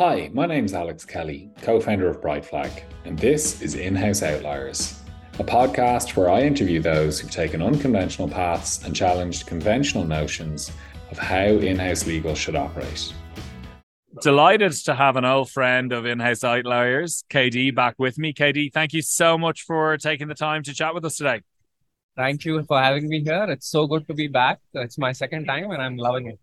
Hi, my name's Alex Kelly, co founder of Brightflag, and this is In House Outliers, a podcast where I interview those who've taken unconventional paths and challenged conventional notions of how in house legal should operate. Delighted to have an old friend of In House Outliers, KD, back with me. KD, thank you so much for taking the time to chat with us today. Thank you for having me here. It's so good to be back. It's my second time and I'm loving it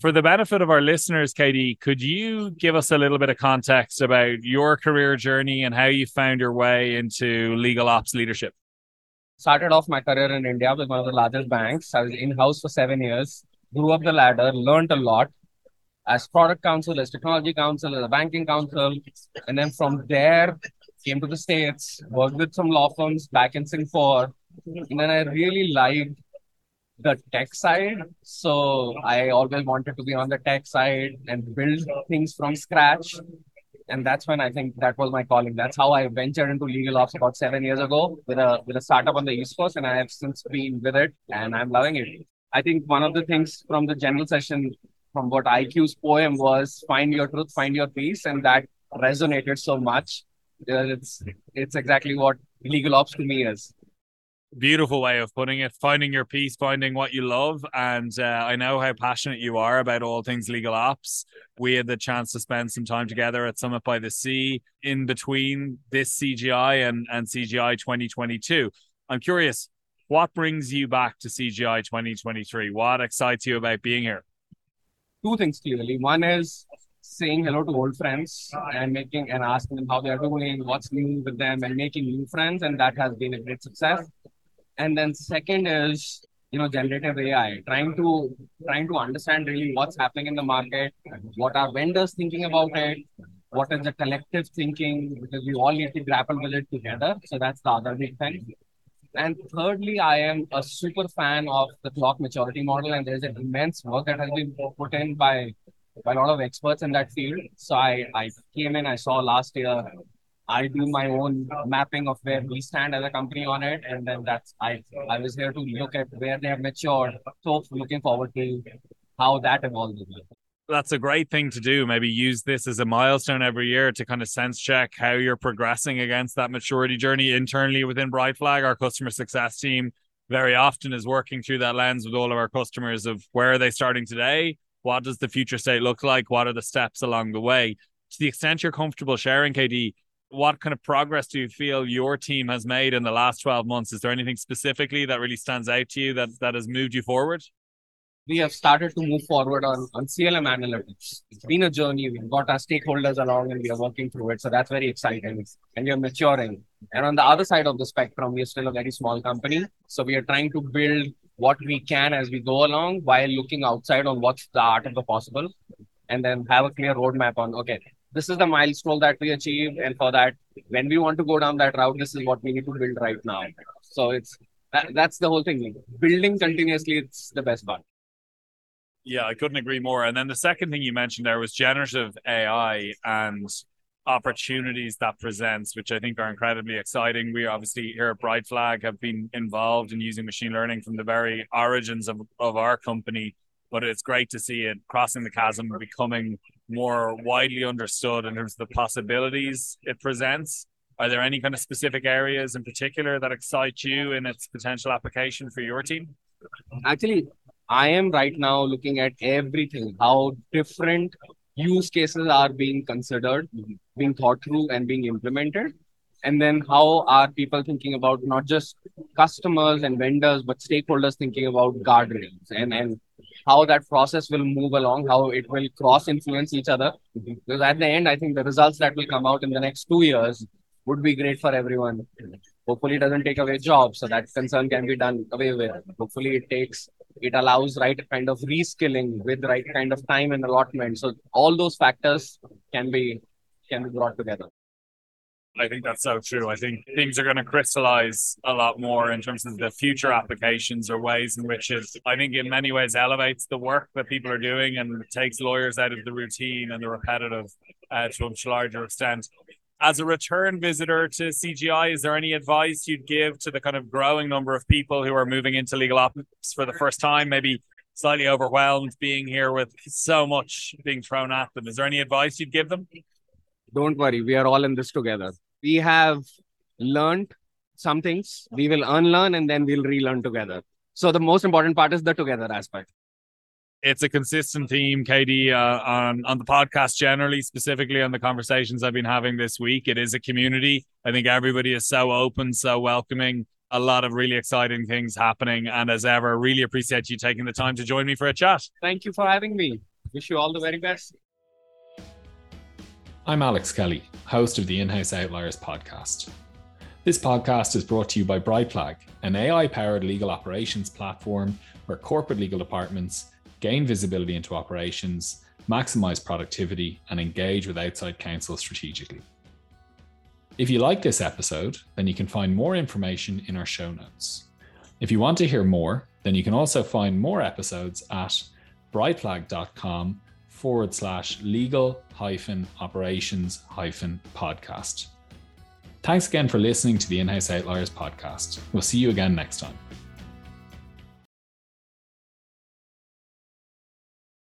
for the benefit of our listeners, KD, could you give us a little bit of context about your career journey and how you found your way into legal ops leadership? Started off my career in India with one of the largest banks. I was in house for seven years, grew up the ladder, learned a lot as product counsel, as technology counsel, as a banking counsel. And then from there, came to the States, worked with some law firms back in Singapore. And then I really liked the tech side. So I always wanted to be on the tech side and build things from scratch. And that's when I think that was my calling. That's how I ventured into legal ops about seven years ago with a with a startup on the East Coast, and I have since been with it, and I'm loving it. I think one of the things from the general session, from what IQ's poem was, "Find your truth, find your peace," and that resonated so much. Uh, it's it's exactly what legal ops to me is beautiful way of putting it finding your peace finding what you love. And uh, i know how passionate you are about all things legal ops. We had the chance to spend some time together at summit by the sea in between this cgi and, and cgi 2022 i'm curious what brings you back to cgi 2023 what excites you about being here? Two things clearly. One is saying hello to old friends and making and asking them how they're doing, what's new with them, and making new friends. And that has been a great success and then second is you know generative ai trying to trying to understand really what's happening in the market what are vendors thinking about it what is the collective thinking because we all need to grapple with it together. So that's the other big thing. And thirdly i am a super fan of the CLOC maturity model and there's an immense work that has been put in by by a lot of experts in that field. So i i came in i saw last year I do my own mapping of where we mm-hmm. stand as a company on it, and then that's I I was here to look at where they have matured. So looking forward to how that evolves. That's a great thing to do. Maybe use this as a milestone every year to kind of sense check how you're progressing against that maturity journey internally within Brightflag. Our customer success team very often is working through that lens with all of our customers of where are they starting today? What does the future state look like? What are the steps along the way? To the extent you're comfortable sharing, KD, what kind of progress do you feel your team has made in the last 12 months? Is there anything specifically that really stands out to you that, that has moved you forward? We have started to move forward on, on CLM analytics. It's been a journey. We've got our stakeholders along and we are working through it. So that's very exciting. And we are maturing. And on the other side of the spectrum, we are still a very small company. So we are trying to build what we can as we go along while looking outside on what's the art of the possible and then have a clear roadmap on okay this is the milestone that we achieved and for that when we want to go down that route this is what we need to build right now. So it's that, that's the whole thing. Building continuously it's the best part. Yeah i couldn't agree more. And then the second thing you mentioned there was generative ai and opportunities that presents which i think are incredibly exciting. We obviously here at Brightflag have been involved in using machine learning from the very origins of, of our company but it's great to see it crossing the chasm becoming more widely understood in terms of the possibilities it presents. Are there any kind of specific areas in particular that excite you in its potential application for your team? Actually, I am right now looking at everything, how different use cases are being considered, being thought through, and being implemented. And then how are people thinking about not just customers and vendors, but stakeholders thinking about guardrails and, and how that process will move along, how it will cross influence each other. Because at the end, I think the results that will come out in the next two years would be great for everyone. Hopefully, it doesn't take away jobs, so that concern can be done away with. Hopefully, it takes it allows right kind of reskilling with right kind of time and allotment. So all those factors can be can be brought together. I think that's so true. I think things are going to crystallize a lot more in terms of the future applications or ways in which it, I think, in many ways, elevates the work that people are doing and takes lawyers out of the routine and the repetitive uh, to a much larger extent. As a return visitor to CGI, is there any advice you'd give to the kind of growing number of people who are moving into legal ops for the first time? Maybe slightly overwhelmed being here with so much being thrown at them. Is there any advice you'd give them? Don't worry, we are all in this together. We have learned some things, we will unlearn and then we'll relearn together. So the most important part is the together aspect. It's a consistent theme, KD, uh, on on the podcast generally, specifically on the conversations I've been having this week. It is a community. I think everybody is so open, so welcoming. A lot of really exciting things happening, and as ever, really appreciate you taking the time to join me for a chat. Thank you for having me. Wish you all the very best. I'm Alex Kelly, host of the In House Outliers podcast. This podcast is brought to you by Brightflag, an AI powered legal operations platform where corporate legal departments gain visibility into operations, maximize productivity, and engage with outside counsel strategically. If you like this episode, then you can find more information in our show notes. If you want to hear more, then you can also find more episodes at brightflag.com forward slash legal hyphen operations hyphen podcast. Thanks again for listening to the In House Outliers podcast. We'll see you again next time.